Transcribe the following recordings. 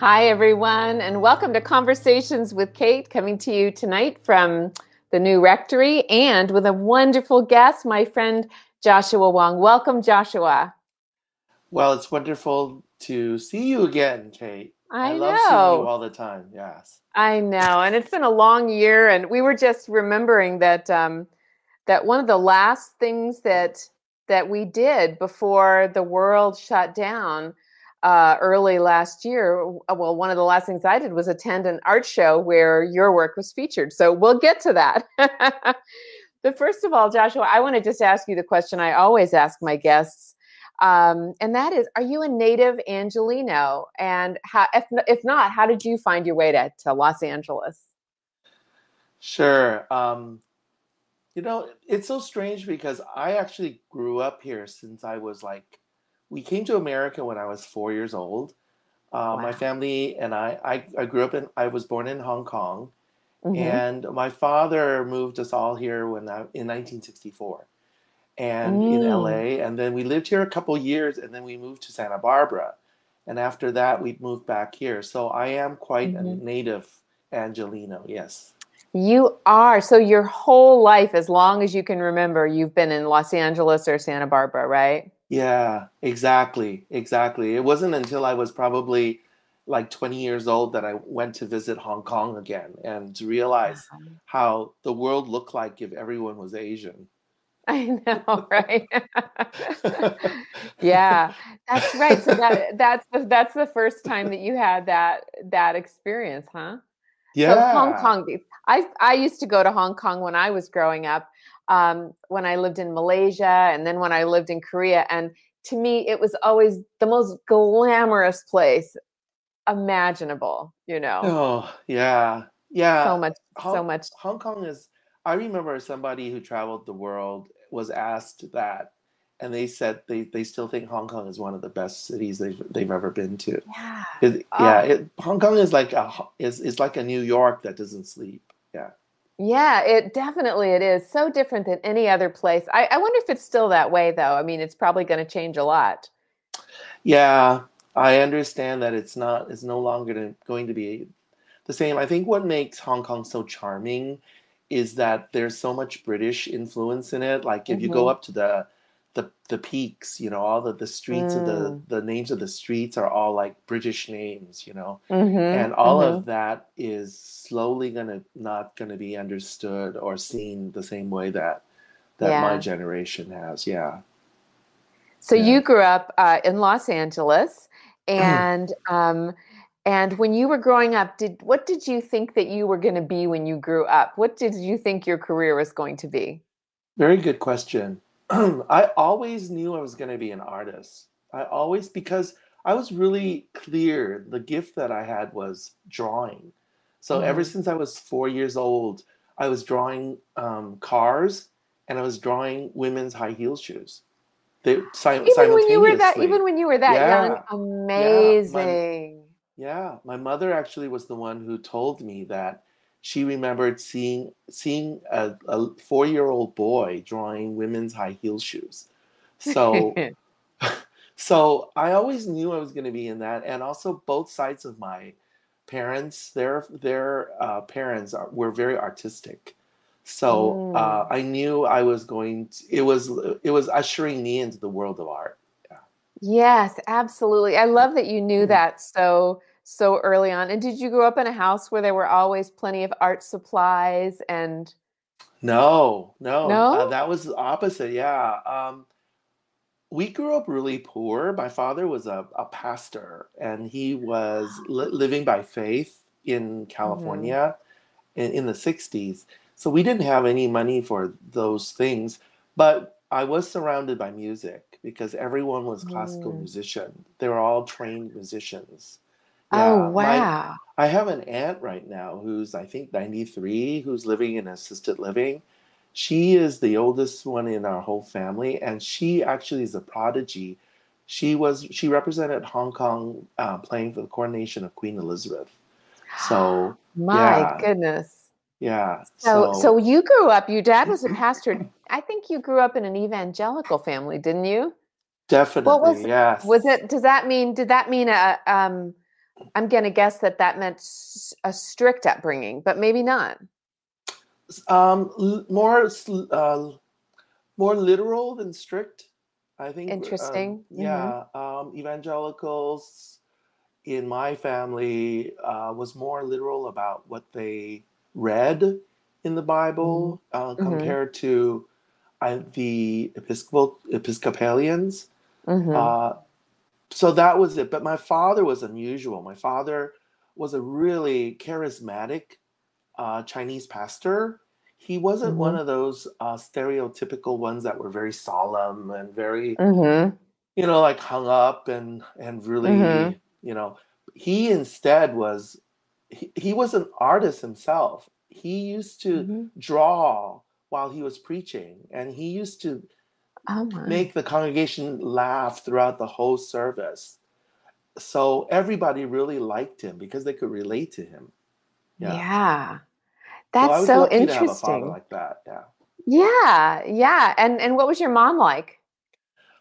Hi, everyone, and welcome to Conversations with Kate, coming to you tonight from the new rectory and with a wonderful guest, my friend Joshua Wong. Welcome, Joshua. Well, it's wonderful to see you again, Kate. I, I love know. seeing you all the time. Yes. I know, and it's been a long year, and we were just remembering that um, that one of the last things that that we did before the world shut down uh, early last year. Well, one of the last things I did was attend an art show where your work was featured. So we'll get to that. but first of all, Joshua, I want to just ask you the question I always ask my guests. Um, and that is, are you a native Angelino? And how, if, if not, how did you find your way to, to Los Angeles? Sure. Um, you know, it's so strange because I actually grew up here since I was like we came to America when I was four years old. Uh, wow. My family and I, I, I, grew up in, I was born in Hong Kong. Mm-hmm. And my father moved us all here when I, in 1964 and mm. in LA. And then we lived here a couple years and then we moved to Santa Barbara. And after that, we moved back here. So I am quite mm-hmm. a native Angelino, yes. You are. So your whole life, as long as you can remember, you've been in Los Angeles or Santa Barbara, right? Yeah, exactly. Exactly. It wasn't until I was probably like 20 years old that I went to visit Hong Kong again and to realize how the world looked like if everyone was Asian. I know, right? yeah, that's right. So that that's the that's the first time that you had that that experience, huh? Yeah. So Hong Kong. I I used to go to Hong Kong when I was growing up, um, when I lived in Malaysia and then when I lived in Korea. And to me, it was always the most glamorous place imaginable, you know. Oh, yeah. Yeah. So much, Hong, so much. Hong Kong is, I remember somebody who traveled the world was asked that and they said they, they still think Hong Kong is one of the best cities they've they've ever been to. Yeah, it, yeah. It, Hong Kong is like a is is like a New York that doesn't sleep. Yeah. Yeah, it definitely it is so different than any other place. I, I wonder if it's still that way though. I mean, it's probably going to change a lot. Yeah, I understand that it's not. It's no longer going to be the same. I think what makes Hong Kong so charming is that there's so much British influence in it. Like if mm-hmm. you go mm-hmm. up to the the the peaks you know all the the streets mm. of the mm. the names of the streets are all like british names you know mm-hmm, and all mm-hmm. of that is slowly gonna not gonna be understood or seen the same way that that yeah. my generation has yeah so yeah. you grew up uh, in los angeles and um and when you were growing up did what did you think that you were going to be when you grew up what did you think your career was going to be very good question I always knew I was going to be an artist. I always, because I was really clear the gift that I had was drawing. So mm-hmm. ever since I was four years old, I was drawing um, cars and I was drawing women's high heel shoes. They si- even when you were that even when you were that young, amazing. Yeah my, yeah, my mother actually was the one who told me that she remembered seeing seeing a, a four year old boy drawing women's high heel shoes. So so I always knew I was going to be in that, and also both sides of my parents, their their uh, parents are, were very artistic. So mm. uh, I knew I was going. To, it was it was ushering me into the world of art. Yeah. Yes, absolutely. I love that you knew mm. that so so early on. And did you grow up in a house where there were always plenty of art supplies and? No, no, no. Uh, that was the opposite. Yeah. Um, we grew up really poor. My father was a, a pastor and he was li- living by faith in mm-hmm. California in, in the 60s. So we didn't have any money for those things. But I was surrounded by music because everyone was classical mm. musician. They were all trained musicians. Oh, wow. My, I have an aunt right now who's, I think, 93, who's living in assisted living. She is the oldest one in our whole family, and she actually is a prodigy. She was she represented Hong Kong uh, playing for the coronation of Queen Elizabeth. So my yeah, goodness. Yeah. So, so so you grew up. Your dad was a pastor. I think you grew up in an evangelical family, didn't you? Definitely. What was, yes. Was it? Does that mean? Did that mean a um? I'm going to guess that that meant a strict upbringing, but maybe not. Um, more uh, more literal than strict. I think. Um, Interesting. Um, yeah, mm-hmm. um, evangelicals in my family uh, was more literal about what they read in the Bible mm-hmm. uh, mm-hmm. compared to uh, the Episcopal Episcopalians. Mm-hmm. So that was it. But my father was unusual. My father was a really charismatic uh, Chinese pastor. He wasn't one mm-hmm. of those uh, stereotypical ones that were very solemn and very, you know, like hung up and and really you know he instead was he, he was an artist himself he used to mm-hmm. draw while he was preaching and he used to oh make the congregation laugh throughout the whole service so everybody really liked him because they could relate to him yeah, yeah. that's so, so interesting like that yeah yeah yeah and and what was your mom like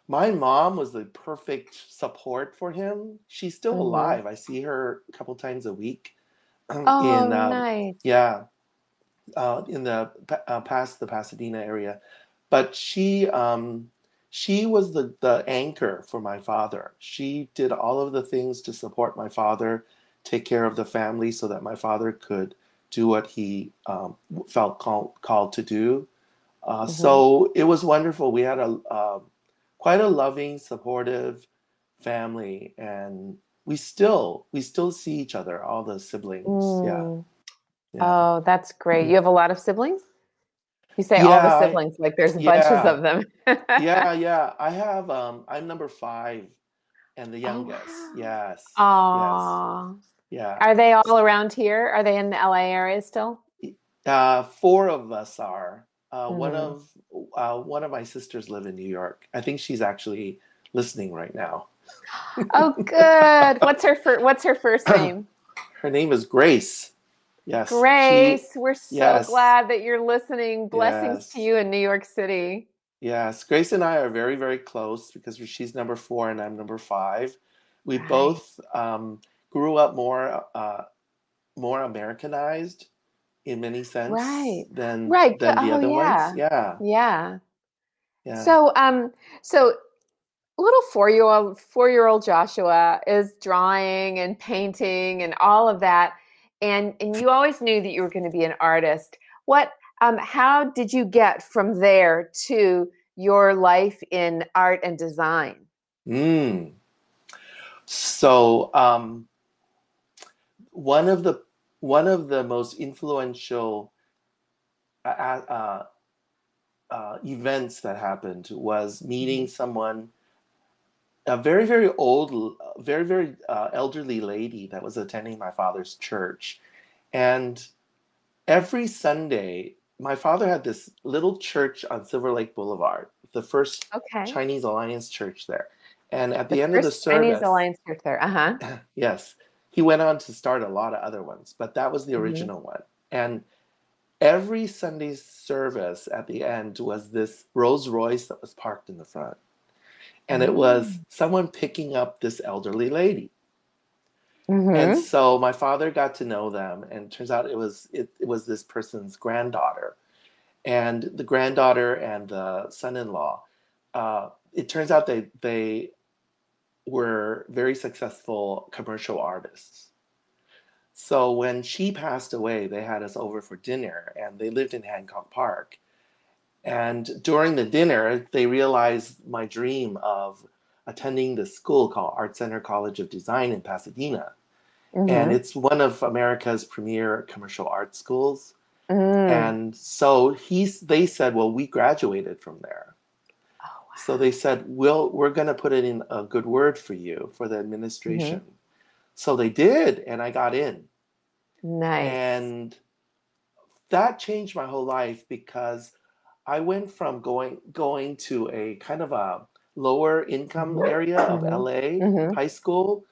my mom was the perfect support for him. She's still mm-hmm. alive. I see her a couple times a week. Oh, in, um, nice. Yeah, uh, in the uh, past the Pasadena area, but she um, she was the the anchor for my father. She did all of the things to support my father, take care of the family, so that my father could do what he um, felt called called to do. Uh, mm-hmm. So it was wonderful. We had a um, quite a loving, supportive family, and we still we still see each other, all the siblings. Mm. Yeah. yeah. Oh, that's great. You have a lot of siblings. You say all the siblings, like there's yeah. bunches of them. yeah, yeah. I have. Um, I'm number five, and the oh, youngest. Yes. Aww. Yes. Yeah. Are they all around here? Are they in the LA area still? Uh, four of us are. Uh, mm-hmm. One of uh, one of my sisters live in New York. I think she's actually listening right now. oh, good. What's her fir- What's her first name? her name is Grace. Yes, Grace. She, we're so yes. glad that you're listening. Blessings yes. to you in New York City. Yes, Grace and I are very, very close because she's number four and I'm number five. We right. both um, grew up more, uh, more Americanized in many sense right than right than the oh, other yeah. ones. Yeah. Yeah. Yeah. So um so little four year old four year old Joshua is drawing and painting and all of that. And and you always knew that you were going to be an artist. What um how did you get from there to your life in art and design? Mm. So um one of the one of the most influential uh, uh, uh, events that happened was meeting mm-hmm. someone, a very, very old, very, very uh, elderly lady that was attending my father's church. And every Sunday, my father had this little church on Silver Lake Boulevard, the first okay. Chinese Alliance church there. And at the, the end of the service, Chinese Alliance church there, uh huh. yes, he went on to start a lot of other ones, but that was the mm-hmm. original mm-hmm. one. And every Sunday service at the end was this Rolls Royce that was parked in the front. And it was mm. someone picking up this elderly lady. Mm-hmm. And so my father got to know them, and turns out it was it, it was this person's granddaughter, and the granddaughter and the son-in-law. Uh, it turns out they they were very successful commercial artists. So when she passed away, they had us over for dinner and they lived in Hancock Park. And during the dinner, they realized my dream of attending this school called Art Center College of Design in Pasadena. Mm-hmm. And it's one of America's premier commercial art schools. Mm. And so he's they said, well, we graduated from there. Oh. So they said, "We'll we're going to put it in a good word for you for the administration." Mm-hmm. So they did, and I got in. Nice. And that changed my whole life because I went from going going to a kind of a lower income mm-hmm. area of mm-hmm. LA mm-hmm. high school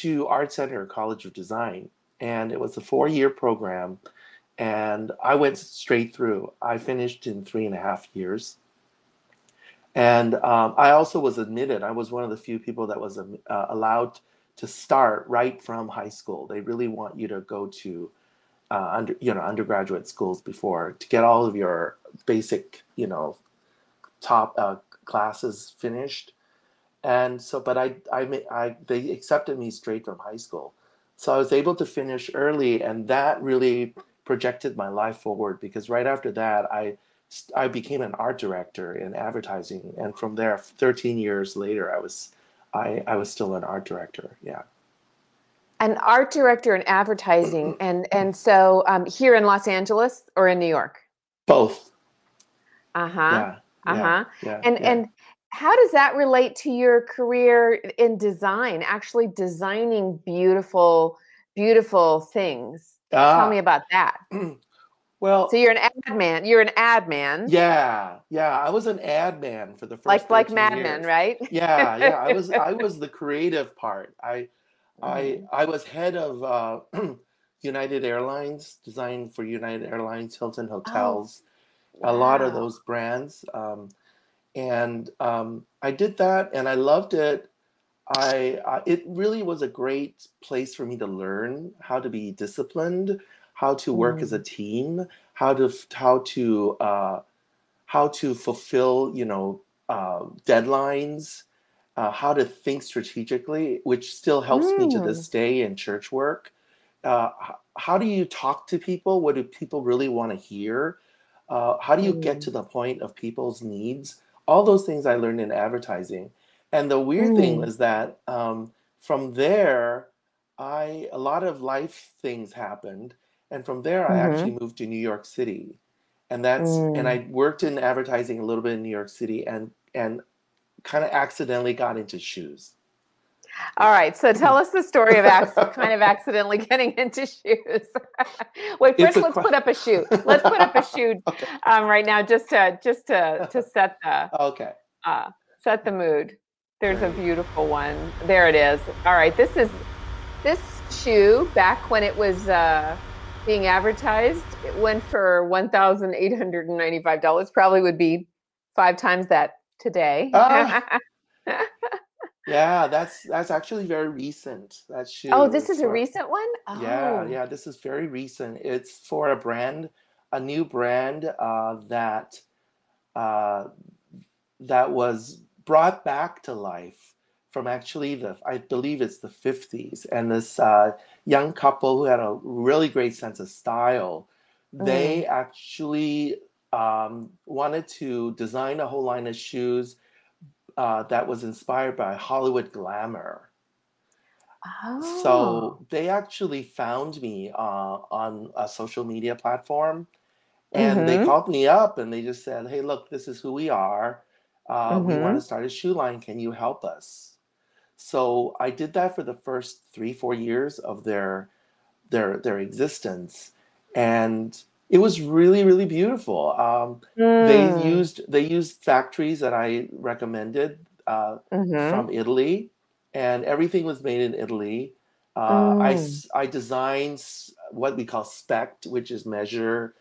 to Art Center College of Design, and it was a four year program. And I went straight through. I finished in three and a half years and um, I also was admitted. I was one of the few people that was um, uh, allowed to start right from high school. They really want you to go to uh, under you know undergraduate schools before to get all of your basic you know top uh, classes finished. And so, but I, I, I, they accepted me straight from high school. So I was able to finish early, and that really projected my life forward because right after that, I, I became an art director in advertising, and from there, 13 years later, I was, I, I was still an art director. Yeah. An art director in advertising, and and so um, here in Los Angeles or in New York. Both. Uh huh. Yeah. Uh huh. Yeah, and yeah. and how does that relate to your career in design? Actually, designing beautiful, beautiful things. Tell me about that. Well, so you're an ad man. You're an ad man. Yeah, yeah. I was an ad man for the first like like Mad Men, right? yeah, yeah. I was I was the creative part. I I mm-hmm. I was head of uh, United Airlines, designed for United Airlines, Hilton oh, Hotels, a lot of those brands. Um, and um, I did that, and I loved it. I uh, it really was a great place for me to learn how to be disciplined, how to work as a mm. team, how to how to uh, how to fulfill you know uh, deadlines, uh, how to think strategically, which still helps mm. me to this mm. day in church work. Uh, how do you talk to people? What do people really want to hear? Uh, how do you mm. get to the point of people's needs? All those things I learned in advertising. And the weird mm. thing was that um, from there, I a lot of life things happened, and from there I mm-hmm. actually moved to New York City, and that's mm. and I worked in advertising a little bit in New York City, and and kind of accidentally got into shoes. All right, so tell us the story of ac- kind of accidentally getting into shoes. Wait, first let's qu- put up a shoe. Let's put up a shoe okay. um, right now, just to just to to set the okay uh, set the mood. There's a beautiful one. There it is. All right, this is this shoe back when it was uh, being advertised. It went for one thousand eight hundred and ninety-five dollars. Probably would be five times that today. Uh, yeah, that's that's actually very recent. That shoe. Oh, this is for, a recent one. Oh. Yeah, yeah, this is very recent. It's for a brand, a new brand uh, that uh, that was brought back to life from actually the I believe it's the 50s, and this uh, young couple who had a really great sense of style. They mm. actually um, wanted to design a whole line of shoes uh, that was inspired by Hollywood glamour. Oh. So they actually found me uh, on a social media platform and mm-hmm. they called me up and they just said, Hey, look, this is who we are. Uh, mm-hmm. We want to start a shoe line. Can you help us? So I did that for the first three, four years of their their their existence, and it was really really beautiful um, mm. they used they used factories that i recommended uh, mm-hmm. from italy and everything was made in italy uh, mm. I, I designed what we call spec which is measure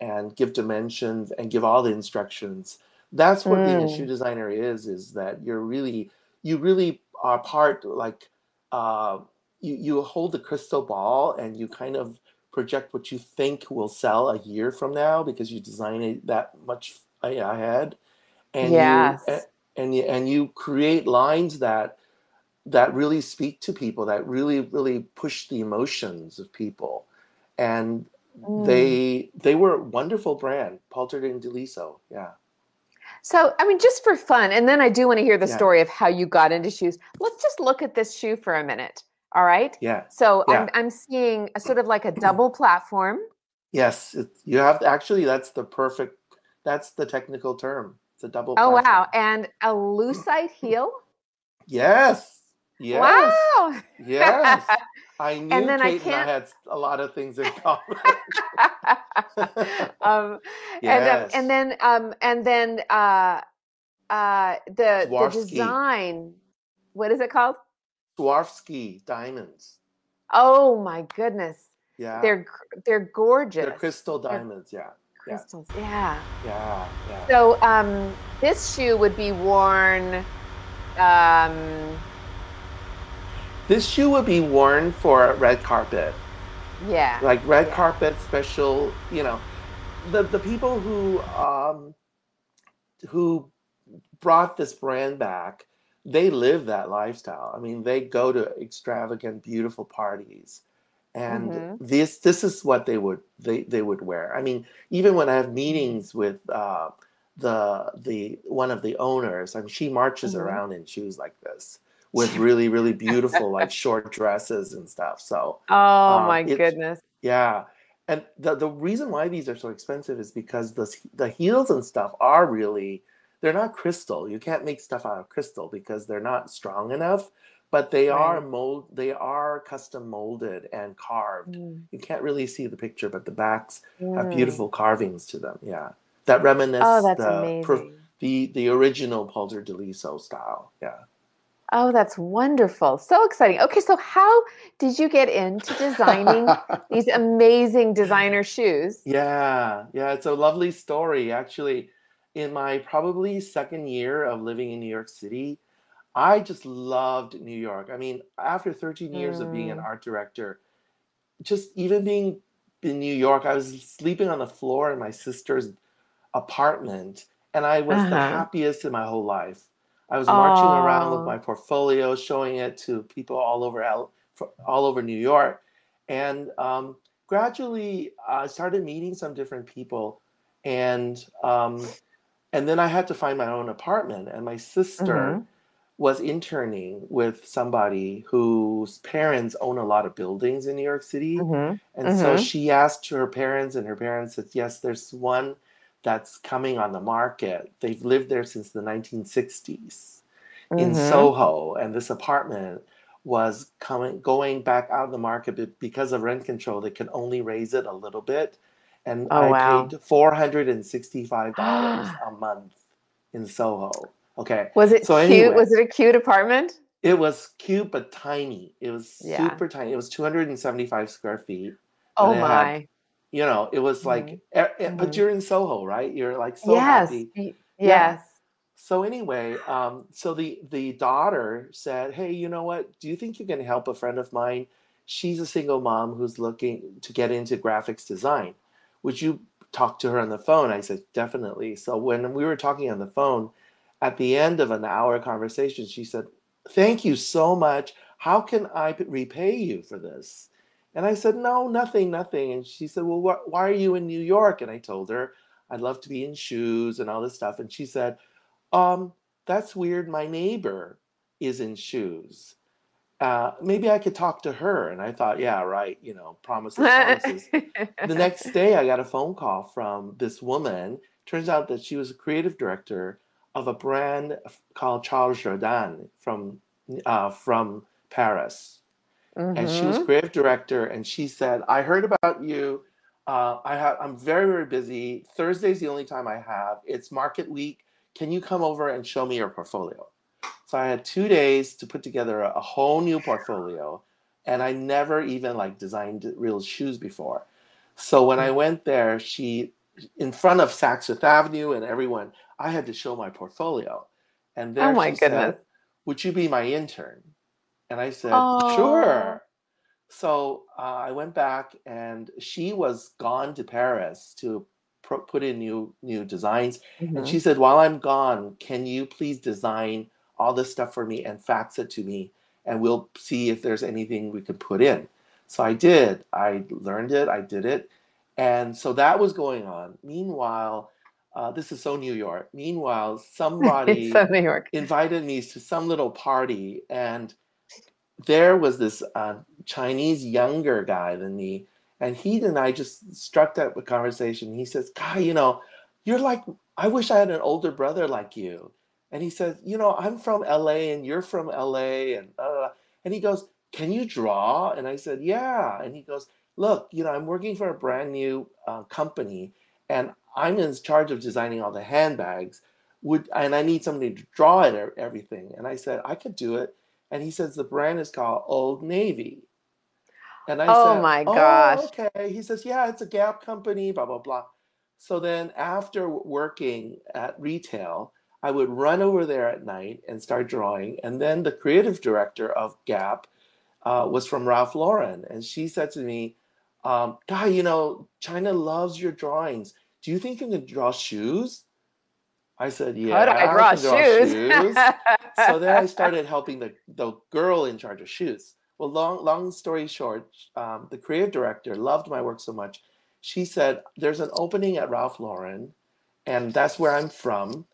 and give dimensions and give all the instructions that's what mm. being a shoe designer is is that you're really you really are part like uh, you, you hold the crystal ball and you kind of project what you think will sell a year from now because you design it that much ahead and yes. you and you and you create lines that that really speak to people that really really push the emotions of people and mm. they they were a wonderful brand Palter and Deliso yeah so i mean just for fun and then i do want to hear the yeah. story of how you got into shoes let's just look at this shoe for a minute all right. Yeah. So yeah. I'm I'm seeing a sort of like a double platform. Yes, you have actually. That's the perfect. That's the technical term. It's a double. Oh platform. wow! And a lucite heel. Yes. Yes. Wow. Yes. I knew and then Kate I, can't... and I had a lot of things in common. um, yes. and, um, and then um, and then uh, uh, the the design. What is it called? Swarovski diamonds. Oh my goodness. Yeah. They're they're gorgeous. They're crystal diamonds, they're, yeah. Crystals, yeah. Yeah, yeah. So um, this shoe would be worn um, this shoe would be worn for a red carpet. Yeah. Like red yeah. carpet special, you know. The the people who um who brought this brand back, they live that lifestyle. I mean, they go to extravagant, beautiful parties and Mm-hmm. this this is what they would they they would wear. I mean, even when I have meetings with uh, the the one of the owners, I mean, she marches Mm-hmm. around in shoes like this with really really beautiful like short dresses and stuff. So Oh um, my goodness. yeah, and the the reason why these are so expensive is because the the heels and stuff are really they're not crystal. You can't make stuff out of crystal because they're not strong enough but they are mold they are custom molded and carved Mm. you can't really see the picture but the backs have Mm. beautiful carvings to them yeah that Oh, reminisce that's the pro- the the original Palter Deliso style yeah Oh, that's wonderful. So exciting. Okay, so how did you get into designing these amazing designer shoes? yeah yeah it's a lovely story actually in my probably second year of living in New York City I just loved New York. I mean, after 13 years of being an Mm. art director, just even being in New York, I was sleeping on the floor in my sister's apartment, and I was the Uh-huh. happiest in my whole life. I was marching around with Oh. my portfolio, showing it to people all over L- all over New York, and um, gradually I started meeting some different people, and um, and then I had to find my own apartment, and my sister Mm-hmm. was interning with somebody whose parents own a lot of buildings in New York City. Mm-hmm. And so Mm-hmm. she asked her parents, and her parents said, Yes, there's one that's coming on the market. They've lived there since the 1960s in Mm-hmm. Soho, and this apartment was coming going back out of the market but because of rent control they could only raise it a little bit and Oh, i wow. paid $465 a month in soho okay Was it so cute? anyway Was it a cute apartment? it was cute but tiny it was Yeah. super tiny it was 275 square feet Oh it had my. you know it was Mm-hmm. like eh, but Mm-hmm. you're in soho right you're like so Yes. happy y- yeah Yes. so anyway, um, so the the daughter said, "Hey, you know what? Do you think you can help a friend of mine? She's a single mom who's looking to get into graphics design. Would you talk to her on the phone?" I said, "Definitely." So when we were talking on the phone, at the end of an hour conversation, she said, "Thank you so much. How can I repay you for this?" And I said, "No, nothing, nothing." And she said, "Well, wh- why are you in New York?" And I told her, "I'd love to be in shoes and all this stuff." And she said, um, that's weird. My neighbor is in shoes. Uh, maybe I could talk to her. And I thought, yeah, right. You know, promises, promises. The next day, I got a phone call from this woman. Turns out that she was a creative director of a brand called Charles Jourdan from uh, from Paris and she was Mm-hmm. creative director and she said i heard about you uh, i have i'm very very busy thursday's the only time i have it's market week can you come over and show me your portfolio so i had two days to put together a, a whole new portfolio and i never even like designed real shoes before so when i went there she in front of saks fifth avenue and everyone i had to show my portfolio and Oh my she goodness. said would you be my intern and i said Oh. sure so uh, I went back, and she was gone to Paris to pro- put in new new designs. And Mm-hmm. she said, "While I'm gone, can you please design all this stuff for me and fax it to me, and we'll see if there's anything we could put in." So I did. I learned it. I did it, and so that was going on. Meanwhile, uh, this is so New York. Meanwhile, somebody so New York. invited me to some little party, and there was this uh, Chinese younger guy than me, and he and I just struck up a conversation. He says, "Guy, you know, you're like I wish I had an older brother like you." And he says, "You know, I'm from LA, and you're from LA, and uh, and he goes, "Can you draw?" And I said, "Yeah." And he goes, "Look, you know, I'm working for a brand new uh, company, and I'm in charge of designing all the handbags. Would and I need somebody to draw it everything." And I said, "I could do it." And he says the brand is called Old Navy. And I said, Oh said, my Oh, gosh. okay. He says, Yeah, it's a Gap company, blah, blah, blah. So then after working at retail, I would run over there at night and start drawing. And then the creative director of Gap uh, was from Ralph Lauren, and she said to me, um, "Guy, you know, China loves your drawings. Do you think you can draw shoes?" I said, "Yeah, do I draw, draw shoes? shoes." so then I started helping the the girl in charge of shoes. Well, long long story short, um, the creative director loved my work so much. She said, "There's an opening at Ralph Lauren, and that's where I'm from,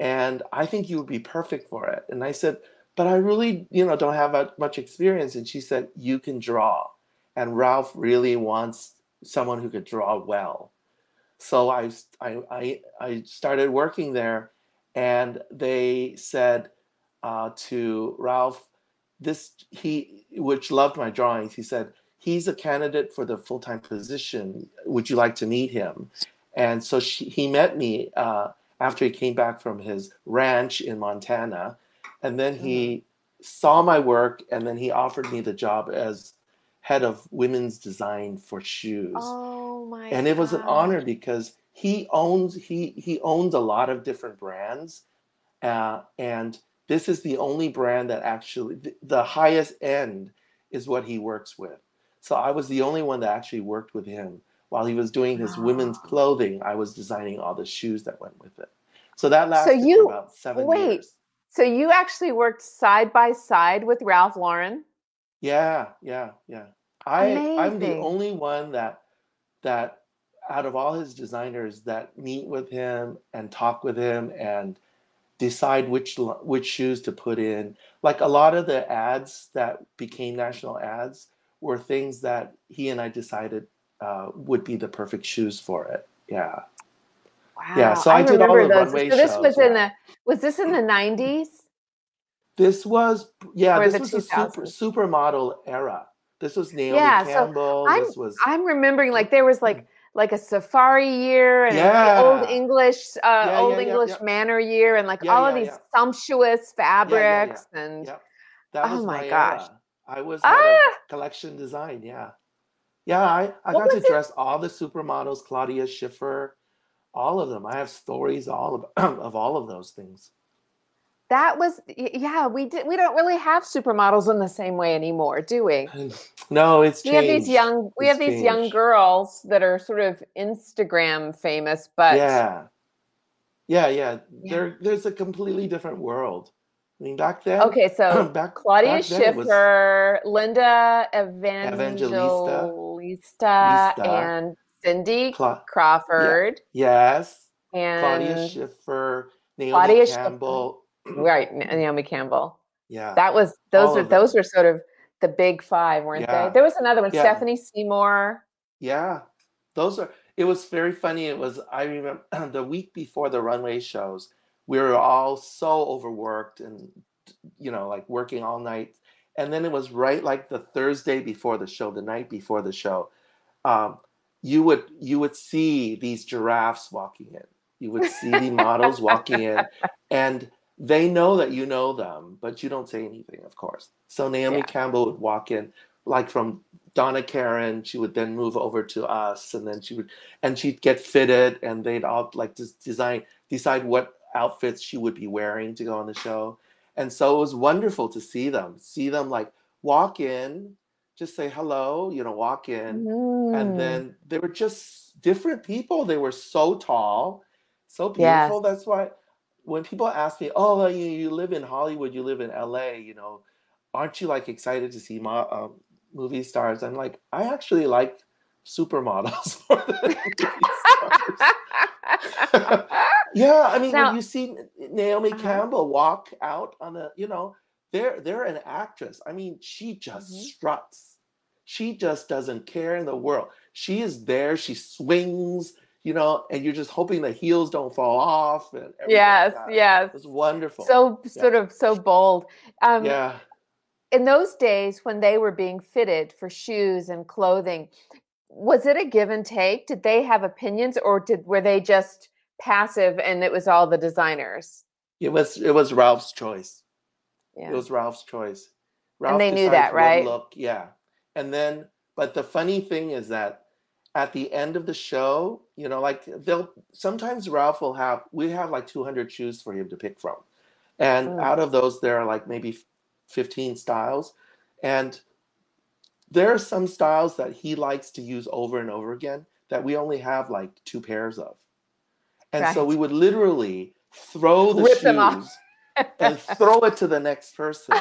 and I think you would be perfect for it." And I said, "But I really, you know, don't have much experience." And she said, "You can draw, and Ralph really wants someone who could draw well." So I I I, I started working there, and they said uh, to Ralph, this he which loved my drawings. He said he's a candidate for the full time position. Would you like to meet him? And so she, he met me uh, after he came back from his ranch in Montana, and then he mm-hmm. saw my work, and then he offered me the job as head of women's design for shoes. Oh my! And it was an honor because he owns he he owns a lot of different brands, uh, and this is the only brand that actually the, the highest end is what he works with. So I was the only one that actually worked with him while he was doing his women's clothing. I was designing all the shoes that went with it. So that lasted so you, for about seven wait, years. So you actually worked side by side with Ralph Lauren? Yeah, yeah, yeah. I Amazing. I'm the only one that that out of all his designers that meet with him and talk with him and decide which which shoes to put in. Like a lot of the ads that became national ads were things that he and I decided uh, would be the perfect shoes for it. Yeah. Wow. Yeah. So I, I did all the those. runway so this shows, was in the was this in the nineties? This was yeah. Or this was 2000s? a super supermodel era. This was Naomi yeah, Campbell. So I'm, this was I'm remembering like there was like like a safari year and yeah. old English, uh, yeah, old English manor year, and like all of these sumptuous fabrics and. That was oh my, my gosh! Era. I was ah! collection design. Yeah, yeah. I I got to dress all the supermodels, Claudia Schiffer, all of them. I have stories all of of all of those things that was yeah we did we don't really have supermodels in the same way anymore do we no it's we have these young we it's have these changed. young girls that are sort of instagram famous but yeah yeah yeah, yeah. there there's a completely different world i mean back then okay so back, claudia back schiffer was, linda evangelista, evangelista and cindy Cla- crawford. yeah. yes and claudia schiffer naomi claudia campbell. Right mm. naomi campbell. Yeah. That was those were those were sort of the big five weren't yeah. they there was another one yeah. stephanie seymour. Yeah. Those are it was very funny it was i remember the week before the runway shows we were all so overworked and you know like working all night and then it was right like the thursday before the show the night before the show um, you would you would see these giraffes walking in you would see the models walking in and they know that you know them, but you don't say anything, of course. So Naomi yeah. Campbell would walk in, like from Donna Karan. she would then move over to us, and then she would, and she'd get fitted, and they'd all like just design, decide what outfits she would be wearing to go on the show. And so it was wonderful to see them, see them like walk in, just say hello, you know, walk in, mm. and then they were just different people. They were so tall, so beautiful. Yes. That's why when people ask me, "Oh, you, you live in Hollywood, you live in LA, you know, aren't you like excited to see mo- uh, movie stars?" I'm like, I actually like supermodels more than movie stars. yeah, I mean, now, when you see Naomi uh-huh. Campbell walk out on the, you know, they're they're an actress. I mean, she just mm-hmm. struts. She just doesn't care in the world. She is there. She swings you know, and you're just hoping the heels don't fall off. And yes, like yes, it's wonderful. So yeah. sort of so bold. Um, yeah. In those days when they were being fitted for shoes and clothing, was it a give and take? Did they have opinions, or did were they just passive and it was all the designers? It was it was Ralph's choice. Yeah. It was Ralph's choice. Ralph and they knew that, right? Look, yeah. And then, but the funny thing is that at the end of the show, you know, like they'll sometimes Ralph will have we have like 200 shoes for him to pick from. And mm. out of those there are like maybe 15 styles and there are some styles that he likes to use over and over again that we only have like two pairs of. And right. so we would literally throw the Rip shoes and throw it to the next person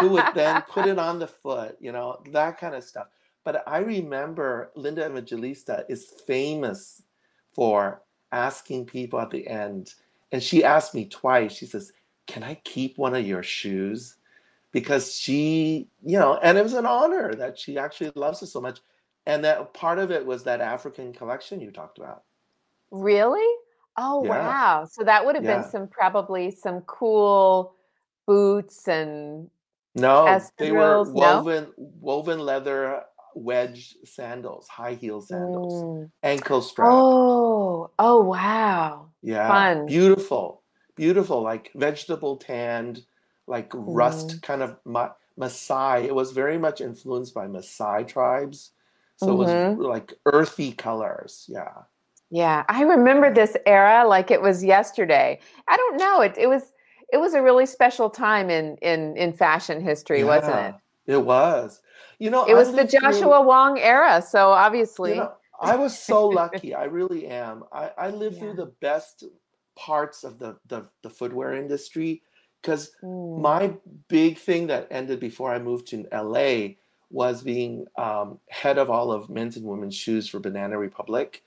who would then put it on the foot, you know, that kind of stuff. But I remember Linda Evangelista is famous for asking people at the end, and she asked me twice, she says, Can I keep one of your shoes? Because she, you know, and it was an honor that she actually loves it so much. And that part of it was that African collection you talked about. Really? Oh Yeah, wow. So that would have been yeah. some probably some cool boots and No, they were espadrilles. No? woven woven leather wedge sandals, high heel sandals, Mm. ankle strap. Oh, oh wow. Yeah, Fun. beautiful, beautiful, like vegetable tanned, like rust Mm. kind of Ma Maasai. It was very much influenced by Maasai tribes, so it was hmm like earthy colors. Yeah, Yeah, I remember this era like it was yesterday. I don't know. It it was it was a really special time in in in fashion history, wasn't it? It was. You know, It was the lived through. Joshua Wong era, so You obviously. know, I was so lucky. I really am. I, I lived through the best parts of the, the, the footwear industry because Mm. my big thing that ended before I moved to LA was being um, head of all of men's and women's shoes for Banana Republic.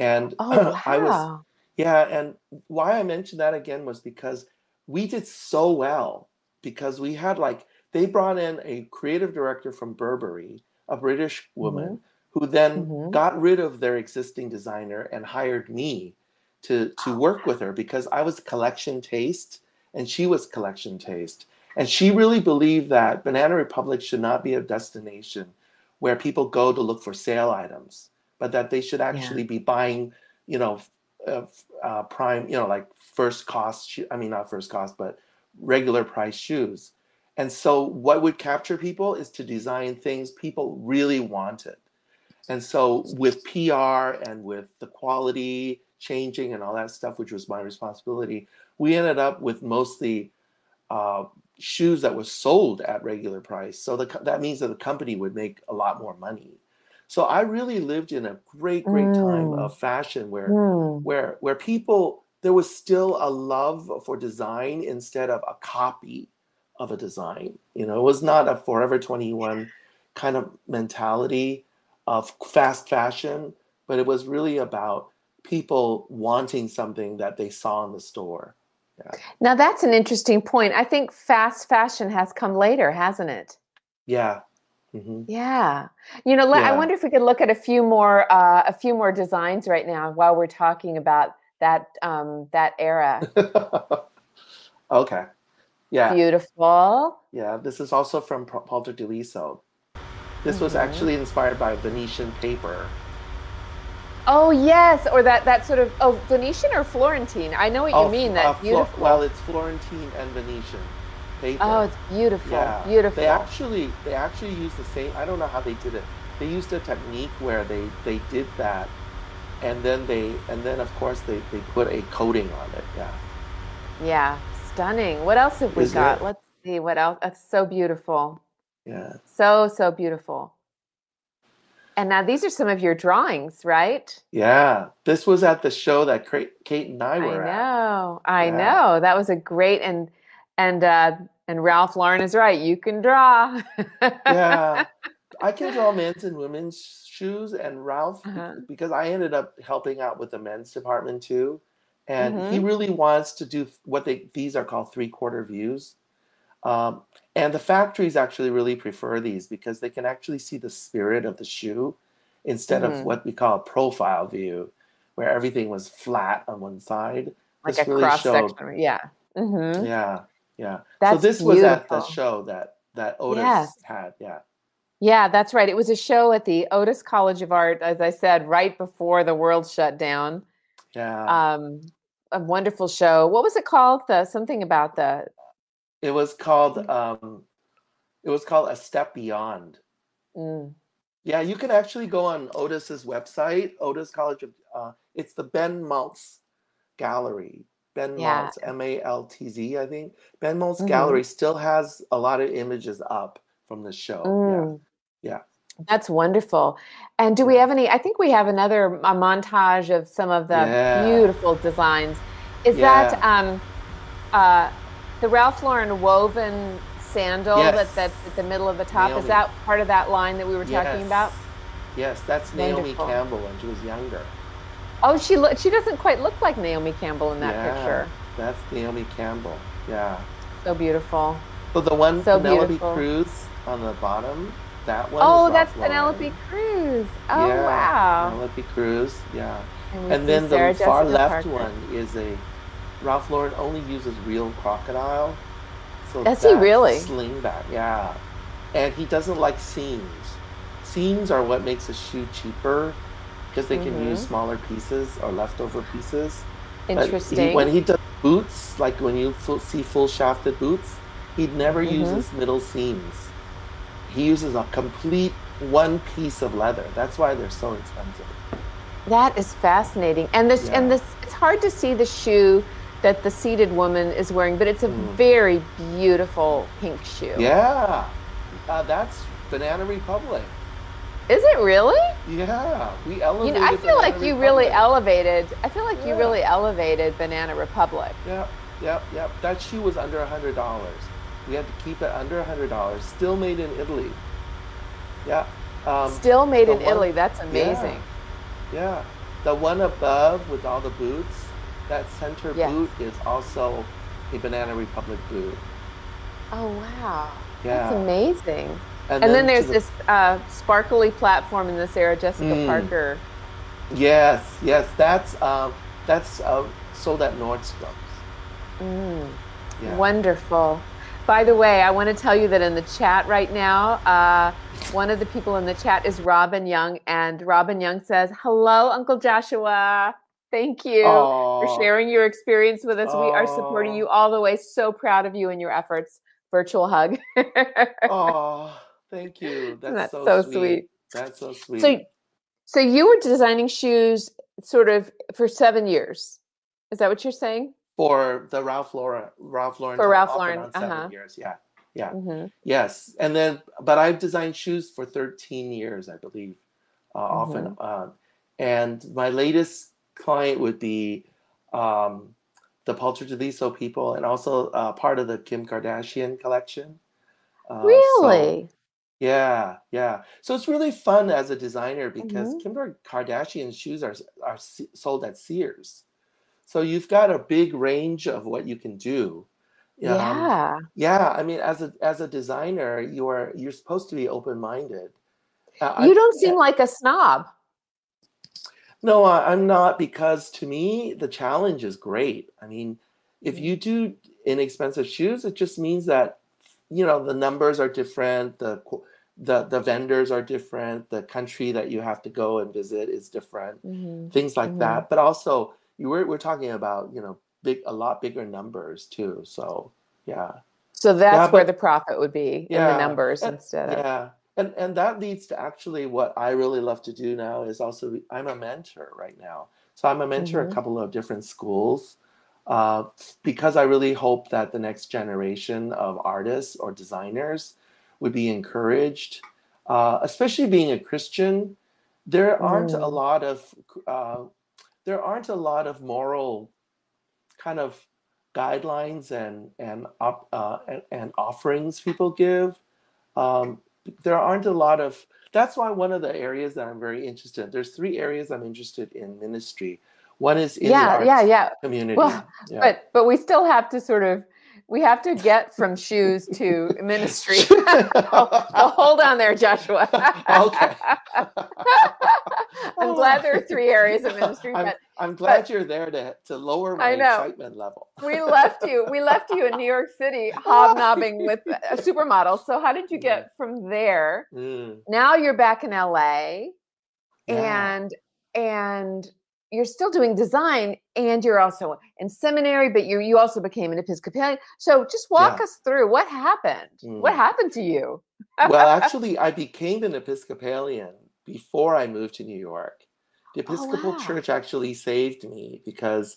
And Oh I was, wow. yeah, and why I mentioned that again was because we did so well because we had like they brought in a creative director from Burberry, a British hmm woman, who then hmm got rid of their existing designer and hired me to to Oh work with her because I was collection taste and she was collection taste. And she really believed that Banana Republic should not be a destination where people go to look for sale items, but that they should yeah. actually be buying, you know, uh, uh, prime, you know, like first cost, I mean, not first cost, but regular price shoes. And so, what would capture people is to design things people really wanted. And so, with PR and with the quality changing and all that stuff, which was my responsibility, we ended up with mostly uh, shoes that were sold at regular price. So the, that means that the company would make a lot more money. So I really lived in a great, great time Mm. of fashion where, Mm. where, where people there was still a love for design instead of a copy of a design. You know, it was not a Forever 21 kind of mentality of fast fashion, but it was really about people wanting something that they saw in the store. Yeah. Now that's an interesting point. I think fast fashion has come later, hasn't it? Yeah. Hmm Yeah. You know, let, I wonder if we could look at a few more uh, a few more designs right now while we're talking about that um, that era. Okay. Yeah. Beautiful. Yeah. This is also from Pa- Palter Deliso. This was hmm actually inspired by Venetian paper. Oh yes, or that that sort of oh Venetian or Florentine. I know what you Oh, f- mean. uh, That Flo- well, it's Florentine and Venetian Oh, it's beautiful, Yeah. beautiful. They actually they actually used the same. I don't know how they did it. They used a technique where they they did that, and then they and then of course they they put a coating on it. Yeah. Yeah, stunning. What else have we Is got? it? Let's see what else. That's so beautiful. Yeah. So, so beautiful. And now these are some of your drawings, right? Yeah. This was at the show that Kate and I I were at. know. I Yeah. know. That was a great and and uh and Ralph Lauren is right. You can draw. Yeah. I can draw men's and women's shoes, and Ralph, Uh-huh. because I ended up helping out with the men's department too, and he hmm really wants to do what they these are called three quarter views. Um, and the factories actually really prefer these because they can actually see the spirit of the shoe instead of hmm what we call a profile view, where everything was flat on one side. Like a really cross showed, section. Yeah. hmm yeah, yeah. So That's this was at the show that that Otis Yes. had, yeah, Yeah, that's right. It was a show at the Otis College of Art, as I said, right before the world shut down. yeah. Um, a wonderful show. What was it called? The something about the It was called um, it was called A Step Beyond. mm, Yeah, you can actually go on Otis's website, Otis College of uh, it's the Ben Maltz Gallery. Ben yeah. Maltz, M-A-L-T-Z, I think. Ben Maltz hmm Gallery still has a lot of images up from the show. Yeah, Mm. yeah. That's wonderful. And do we Yeah. have any? I think we have another a montage of some of the Yeah. beautiful designs. Is that Yeah. um, uh, the Ralph Lauren woven sandal that that's at the middle of the top? Is Naomi. that part of that line that we were talking Yes. about? Yes, that's Naomi Wonderful. Campbell when she was younger. Oh, she look. She doesn't quite look like Naomi Campbell in that yeah, picture. That's Naomi Campbell. Yeah. So beautiful. So the one So Penelope beautiful. Cruz on the bottom, that one. Oh, that's Penelope Cruz. Oh yeah, wow. Penelope Cruz. Yeah. And, And then Sarah the far left Parker. one is a Ralph Lauren only uses real crocodile. So Does he really? Slingback, yeah. And he doesn't like seams. Seams are what makes a shoe cheaper because they can use Mhm. smaller pieces or leftover pieces. But he- Interesting. when he does boots, like when you full, see full shafted boots, he never Mhm. uses middle seams. He uses a complete one piece of leather. That's why they're so expensive. That is fascinating. And this Yeah. and this it's hard to see the shoe that the seated woman is wearing, but it's a Mm. very beautiful pink shoe. Yeah, uh, that's Banana Republic. Is it really? Yeah, we elevated. You know, I feel like Banana you really elevated. I feel like you really elevated Banana Republic. Yep, yep, yep. That shoe was under a hundred dollars. We had to keep it under a hundred dollars. Still made in Italy. Yeah. Um, Still made in one- Italy. That's amazing. yeah. The one above with all the boots, that center Yes. boot is also a Banana Republic boot. Oh wow. Yeah. That's amazing. And, then, to there's the- this uh, sparkly platform in the Sarah Jessica Mm. Parker. Yes, yes. That's um, that's uh, sold at Nordstrom's. Mm. Yeah. Wonderful. By the way, I want to tell you that in the chat right now, uh, one of the people in the chat is Robin Young, and Robin Young says, "Hello, Uncle Joshua. Thank you Aw. for sharing your experience with us. We are supporting you all the way. So proud of you and your efforts. Virtual hug. Thank you. That's, That's so, so sweet. sweet. That's so sweet. so, so you were designing shoes sort of for seven years. Is that what you're saying? for the Ralph Lauren, Ralph Lauren, For Ralph Lauren, seven uh-huh. years. Yeah, yeah, hmm yes. And then, but I've designed shoes for 13 years, I believe, uh, and Mm-hmm. on. And my latest client would be um, the Paltry Deliso people, and also uh, part of the Kim Kardashian collection. Uh, so- Really? Yeah, yeah. So it's really fun as a designer because Mhm. Kim Kardashian's shoes are are sold at Sears. So you've got a big range of what you can do. Um, yeah. yeah, I mean as a as a designer, you are you're supposed to be open-minded. Uh, I- You don't seem like a snob. No, I, I'm not because to me the challenge is great. I mean, if you do inexpensive shoes, it just means that you know the numbers are different, the the the vendors are different, the country that you have to go and visit is different, Mhm. things like Mhm. that. But also, you were we're talking about you know big a lot bigger numbers too. So yeah, So that's Yeah, where the profit would be in the Yeah, numbers and- instead of. yeah. And and that leads to actually what I really love to do now is also I'm a mentor right now. So I'm a mentor at Mhm. a couple of different schools uh, because I really hope that the next generation of artists or designers would be encouraged, uh, especially being a Christian. There aren't a Mm. lot of uh, there aren't a lot of moral kind of guidelines and and op, uh, and, and offerings people give. Um, there aren't a lot of. That's why one of the areas that I'm very interested. in, There's three areas I'm interested in ministry. One is in the Yeah, arts yeah, yeah. community. Well, Yeah. But but we still have to sort of we have to get from shoes to ministry. oh, oh, hold on there, Joshua. Okay. I'm glad there are three areas of ministry, I'm, but I'm glad you're there to to lower my I know. excitement level. we left you. We left you in New York City hobnobbing with a supermodel. So how did you get from there? Mm, Now you're back in LA yeah. and and you're still doing design and you're also in seminary but you you also became an episcopalian so just walk Yeah. us through what happened what Mm. happened to you well, actually, I became an Episcopalian before I moved to New York. The Oh, Episcopal wow. Church actually saved me because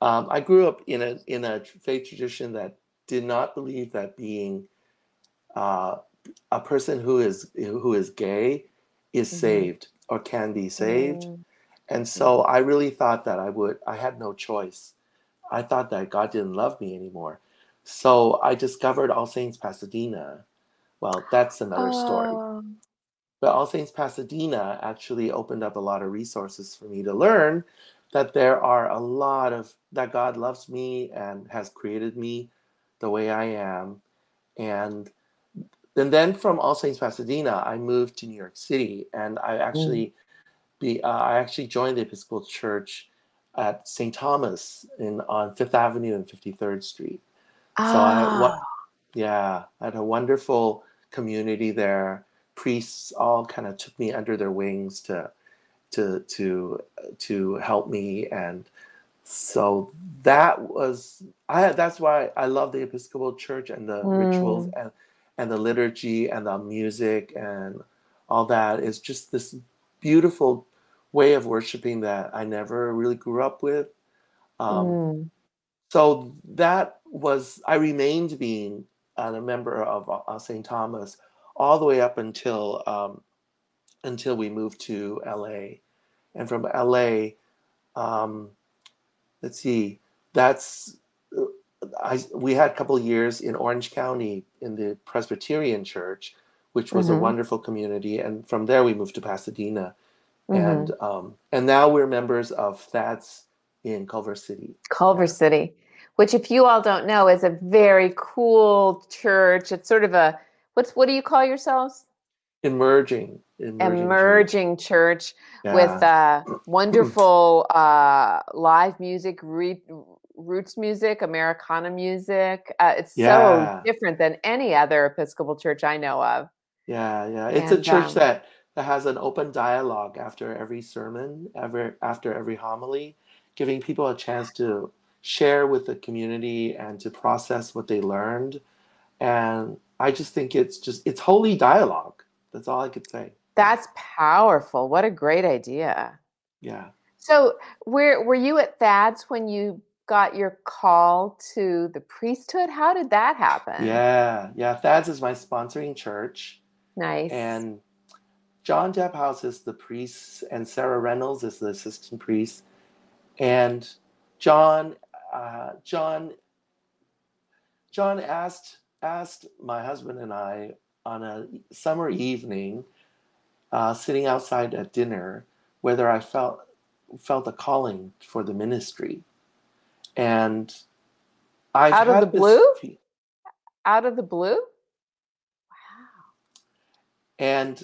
um, I grew up in a in a faith tradition that did not believe that being uh, a person who is who is gay is mm-hmm. saved or can be saved. Mm-hmm. And so I really thought that I would, I had no choice. I thought that God didn't love me anymore. So I discovered All Saints Pasadena. Well, that's another story. Oh. But All Saints Pasadena actually opened up a lot of resources for me to learn that there are a lot of that God loves me and has created me the way I am. And and then from All Saints Pasadena, I moved to New York City, and I actually mm. Be uh, I actually joined the Episcopal Church at St. Thomas in on Fifth Avenue and Fifty Third Street. Ah. So I what ah. yeah, I had a wonderful community there. Priests all kind of took me under their wings to to to to help me and so that was I that's why I love the Episcopal Church and the mm. rituals and and the liturgy and the music and all that is just this beautiful way of worshiping that I never really grew up with. Um, mm. So that was, I remained being a member of uh, St. Thomas all the way up until um, until we moved to LA. And from LA, um, let's see, that's I, we had a couple years in Orange County in the Presbyterian Church, which was mm-hmm. a wonderful community, and from there we moved to Pasadena, mm-hmm. and um, and now we're members of THADS in Culver City. Culver. City, which, if you all don't know, is a very cool church. It's sort of a what's what do you call yourselves? Emerging, emerging, emerging church, church yeah. with uh, wonderful uh, live music, re- roots music, Americana music. Uh, it's yeah. so different than any other Episcopal church I know of. Yeah, yeah. It's and, a church um, that has an open dialogue after every sermon, ever after every homily, giving people a chance to share with the community and to process what they learned. And I just think it's just it's holy dialogue. That's all I could say. That's powerful. What a great idea. Yeah. So, where were you at THADS when you got your call to the priesthood? How did that happen? Yeah, yeah. THADS is my sponsoring church. Nice. And John Depphouse is the priest, and Sarah Reynolds is the assistant priest. And John, uh, John, John asked asked my husband and I on a summer evening, uh, sitting outside at dinner, whether I felt felt a calling for the ministry and I've out of the blue. out of the blue. Wow. And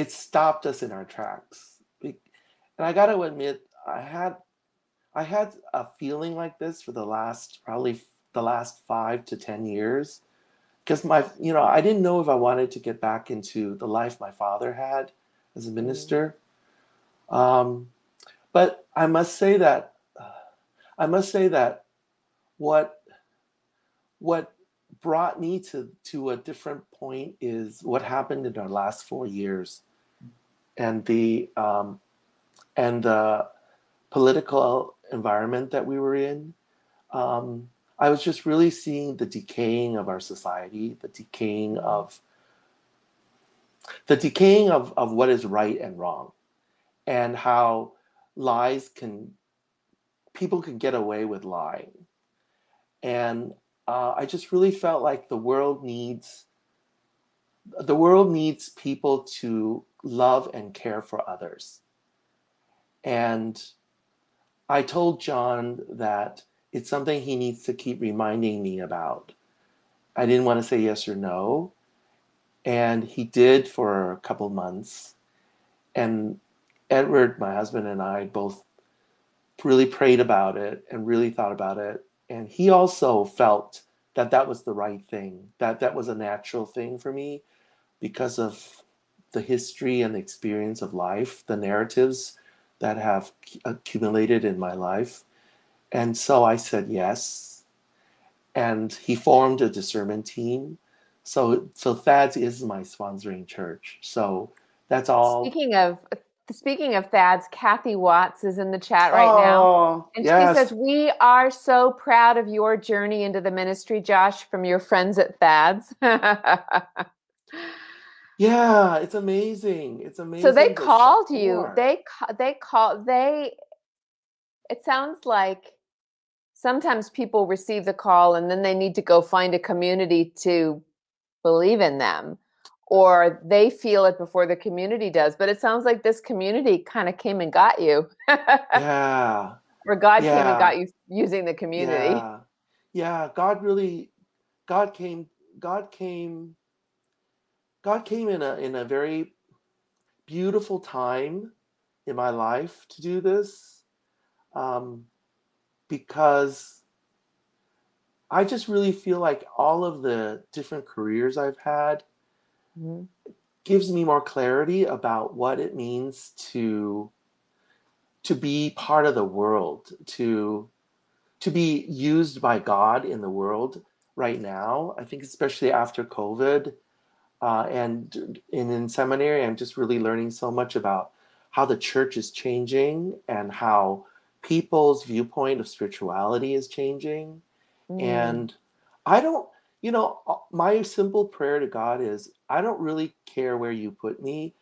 it stopped us in our tracks. And I got to admit, I had I had a feeling like this for the last probably the last five to ten years, because my you know I didn't know if I wanted to get back into the life my father had as a mm-hmm. minister. Mm-hmm. Um, but I must say that I must say that what what brought me to to a different point is what happened in our last four years, and the um, and the political environment that we were in. Um, I was just really seeing the decaying of our society, the decaying of the decaying of, of what is right and wrong, and how lies can people can get away with lying. And uh, I just really felt like the world needs the world needs people to love and care for others. And I told John that it's something he needs to keep reminding me about. I didn't want to say yes or no. And he did for a couple months. And Edward, my husband, and I both really prayed about it and really thought about it. And he also felt that that was the right thing, that that was a natural thing for me because of the history and the experience of life, the narratives that have accumulated in my life. And so I said yes. And he formed a discernment team. So so THADS is my sponsoring church. So that's all. Speaking of Speaking of THADS, Kathy Watts is in the chat right oh, now. And yes. she says, We are so proud of your journey into the ministry, Josh, from your friends at THADS. Yeah, it's amazing. It's amazing. So they called you. They they call they. It sounds like sometimes people receive the call and then they need to go find a community to believe in them or they feel it before the community does. But it sounds like this community kind of came and got you. yeah. Or God yeah. came and got you using the community. Yeah. yeah, God really God came God came God came in a in a very beautiful time in my life to do this. Um, because I just really feel like all of the different careers I've had mm-hmm. gives me more clarity about what it means to to be part of the world, to to be used by God in the world right now. I think especially after COVID, uh, and in, in seminary, I'm just really learning so much about how the church is changing and how people's viewpoint of spirituality is changing. Mm. And I don't you know, uh, my simple prayer to God is I don't really care where you put me,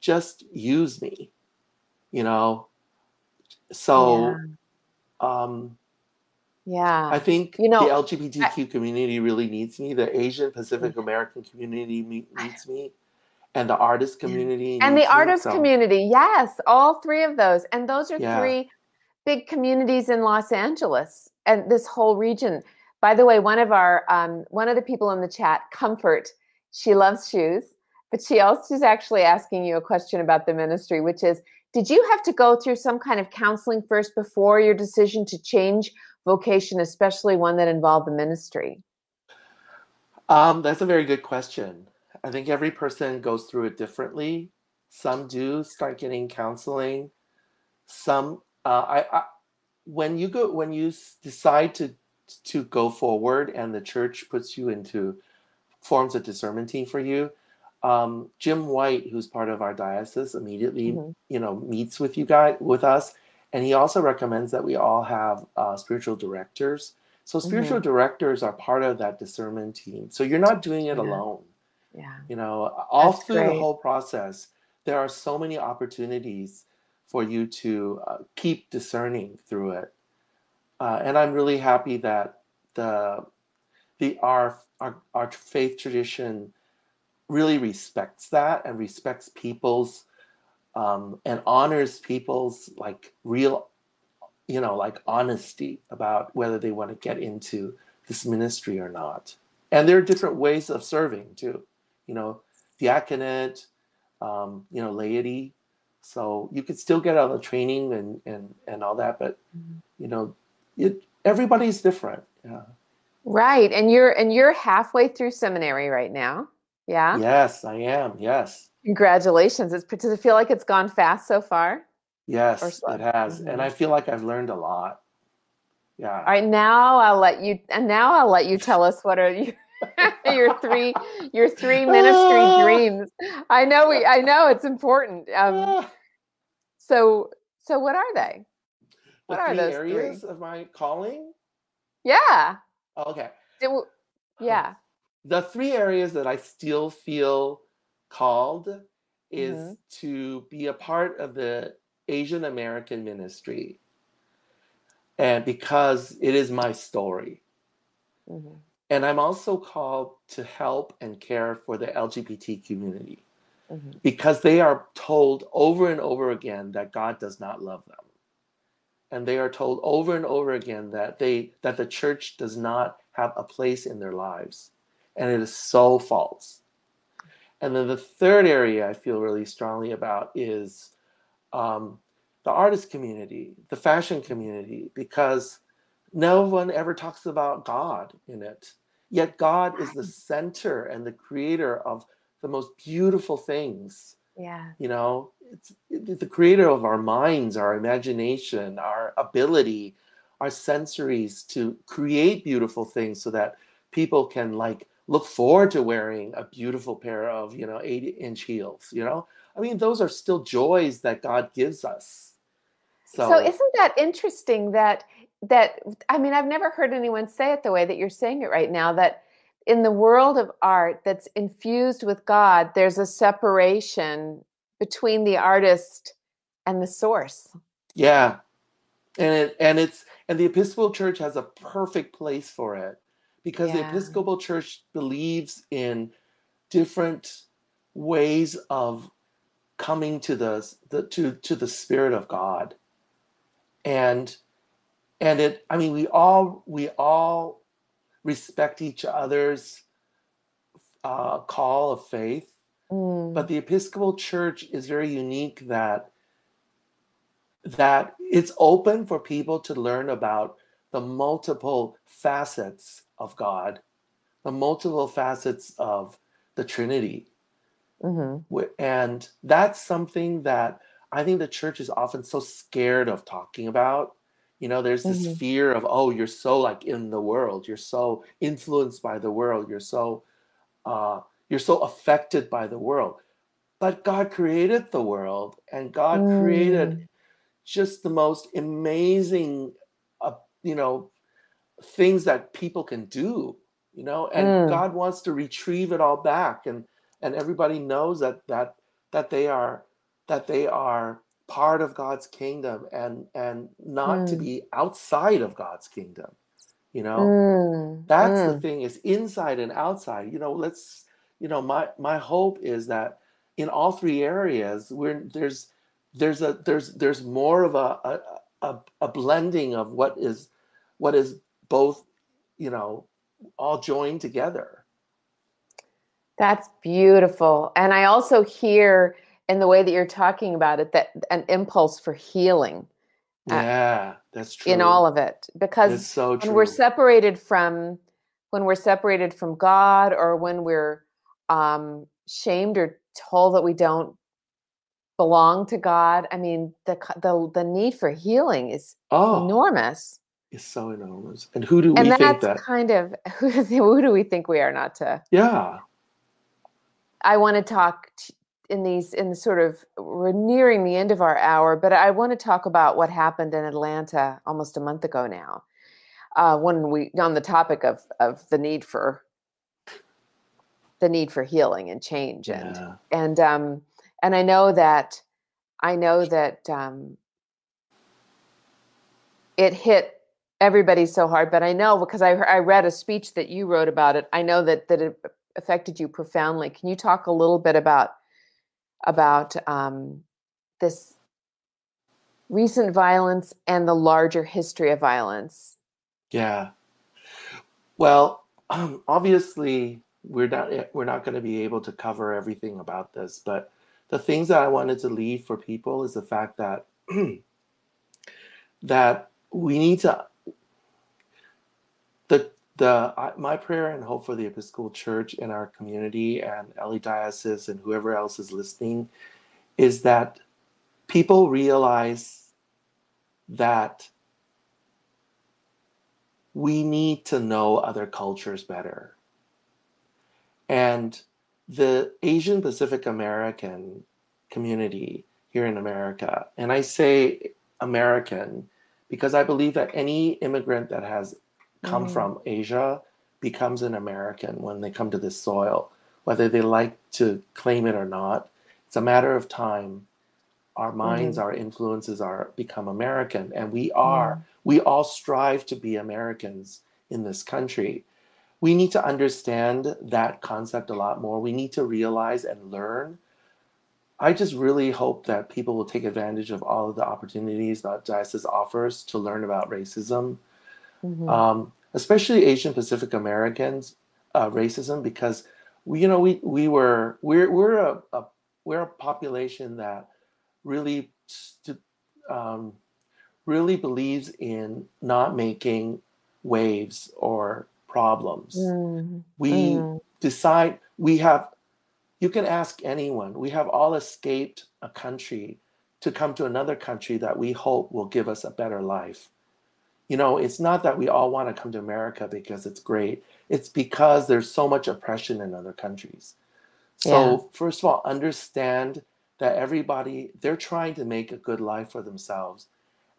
just use me, you know. So, yeah. um, yeah, I think you know, the LGBTQ I, community really needs me. The Asian Pacific American community needs me, and the artist community and the artist me, so. community. Yes, all three of those, and those are yeah. three big communities in Los Angeles and this whole region. By the way, one of our um, one of the people in the chat, Comfort, she loves shoes, but she also is actually asking you a question about the ministry, which is, did you have to go through some kind of counseling first before your decision to change vocation, especially one that involved the ministry? Um, that's a very good question. I think every person goes through it differently. Some do start getting counseling. Some, uh, I, I, when you go, when you decide to to go forward and the church puts you into forms a discernment team for you um, jim white who's part of our diocese immediately mm-hmm. you know meets with you guys with us and he also recommends that we all have uh, spiritual directors so spiritual mm-hmm. directors are part of that discernment team so you're not doing it yeah. alone yeah you know all That's through great. the whole process there are so many opportunities for you to uh, keep discerning through it uh, and I'm really happy that the the our, our our faith tradition really respects that and respects people's um, and honors people's like real you know like honesty about whether they want to get into this ministry or not and there are different ways of serving too you know diaconate um, you know laity so you could still get all the training and and and all that but mm-hmm. you know it everybody's different. Yeah. Right. And you're and you're halfway through seminary right now. Yeah. Yes, I am. Yes. Congratulations. It's, does it feel like it's gone fast so far? Yes, it has. Mm-hmm. And I feel like I've learned a lot. Yeah. All right, now I'll let you and now I'll let you tell us what are your your three your three ministry dreams. I know we I know it's important. Um so so what are they? What the are those areas three? of my calling? Yeah. Oh, okay. It, yeah. The three areas that I still feel called is mm-hmm. to be a part of the Asian American ministry. And because it is my story. Mm-hmm. And I'm also called to help and care for the LGBT community mm-hmm. because they are told over and over again that God does not love them and they are told over and over again that they that the church does not have a place in their lives and it is so false and then the third area i feel really strongly about is um, the artist community the fashion community because no one ever talks about god in it. Yet god is the center and the creator of the most beautiful things. Yeah. You know it's, the creator of our minds, our imagination, our ability, our sensories to create beautiful things so that people can like look forward to wearing a beautiful pair of, you know, 80 inch heels, you know? I mean, those are still joys that God gives us. So, so isn't that interesting that that I mean, I've never heard anyone say it the way that you're saying it right now that in the world of art that's infused with God, there's a separation between the artist and the source. Yeah. And it, and it's and the Episcopal Church has a perfect place for it because yeah. the Episcopal Church believes in different ways of coming to the, the to to the spirit of God. And and it I mean we all we all respect each other's uh, call of faith. Mm. But the Episcopal Church is very unique that that it's open for people to learn about the multiple facets of God, the multiple facets of the Trinity. Mm-hmm. And that's something that I think the church is often so scared of talking about. You know, there's this mm-hmm. fear of, oh, you're so like in the world, you're so influenced by the world, you're so uh, you're so affected by the world. But God created the world, and God mm. created just the most amazing, uh, you know, things that people can do. You know, and mm. God wants to retrieve it all back, and and everybody knows that that that they are that they are part of God's kingdom and and not mm. to be outside of God's kingdom. You know, mm. that's the mm. thing is inside and outside. You know, let's you know my my hope is that in all three areas we're there's there's a there's there's more of a a, a, a blending of what is what is both you know all joined together. That's beautiful. And i also hear in the way that you're talking about it that an impulse for healing uh, yeah that's true. in all of it. Because so when we're separated from when we're separated from god or when we're um, shamed or told that we don't belong to God. I mean, the the the need for healing is oh, enormous. It's so enormous. And who do and we think that kind of who, who do we think we are not to? Yeah. I want to talk in these in the sort of we're nearing the end of our hour, but I want to talk about what happened in Atlanta almost a month ago now. Uh, when we on the topic of of the need for the need for healing and change and yeah. and um and I know that I know that um, it hit everybody so hard. But I know because I I read a speech that you wrote about it. I know that that it affected you profoundly. Can you talk a little bit about about um, this recent violence and the larger history of violence? Yeah. Well, um, obviously we're not we're not going to be able to cover everything about this, but the things that I wanted to leave for people is the fact that that we need to the the my prayer and hope for the Episcopal Church in our community and LA Diocese and whoever else is listening is that people realize that we need to know other cultures better. And the Asian Pacific American community here in America, and I say American because I believe that any immigrant that has come mm. from Asia becomes an American when they come to this soil, whether they like to claim it or not. It's a matter of time. Our minds, mm. our influences are become American, and we are. Mm. We all strive to be Americans in this country we need to understand that concept a lot more. We need to realize and learn. I just really hope that people will take advantage of all of the opportunities that diocese offers to learn about racism, mm-hmm. um, especially Asian Pacific Americans uh, racism, because we, you know, we we were we're we're a, a we're a population that really um, really believes in not making waves or problems. Mm. We mm. decide, we have, you can ask anyone, we have all escaped a country to come to another country that we hope will give us a better life. You know, it's not that we all want to come to America because it's great. It's because there's so much oppression in other countries. So, yeah. first of all, understand that everybody, they're trying to make a good life for themselves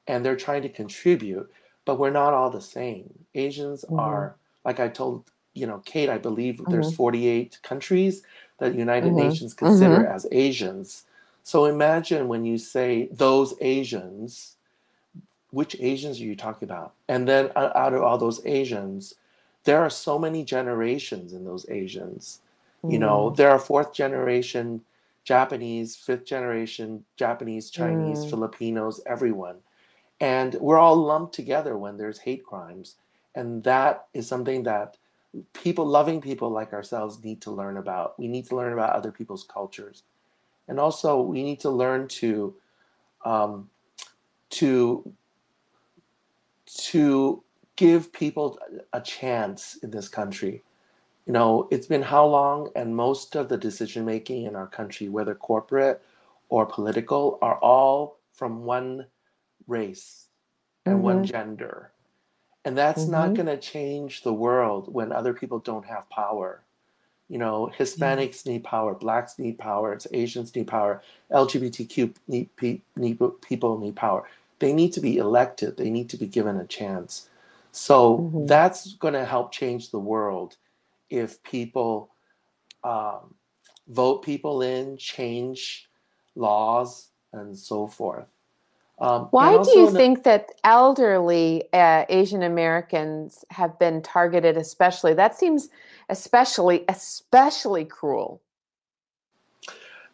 and they're trying to contribute, but we're not all the same. Asians mm-hmm. are like I told you know, Kate, I believe Mm-hmm. there's 48 countries that United Mhm. Nations consider Mhm. as Asians. So imagine when you say those Asians, which Asians are you talking about? And then out of all those Asians, there are so many generations in those Asians. You know, Mm. there are fourth generation Japanese, fifth generation Japanese, Chinese, Mm. Filipinos, everyone. And we're all lumped together when there's hate crimes. And that is something that people, loving people like ourselves, need to learn about. We need to learn about other people's cultures. And also, we need to learn to, um, to, to give people a chance in this country. You know, it's been how long, and most of the decision making in our country, whether corporate or political, are all from one race and one Mhm. gender. And that's not Mhm. going to change the world when other people don't have power. You know, Yeah. Hispanics need power, blacks need power, it's Asians need power, LGBTQ need, pe- need, people need power. They need to be elected, they need to be given a chance. So Mhm. that's going to help change the world if people um, vote people in, change laws, and so forth. Um, Why do you think that elderly uh, Asian Americans have been targeted especially? That seems especially especially cruel.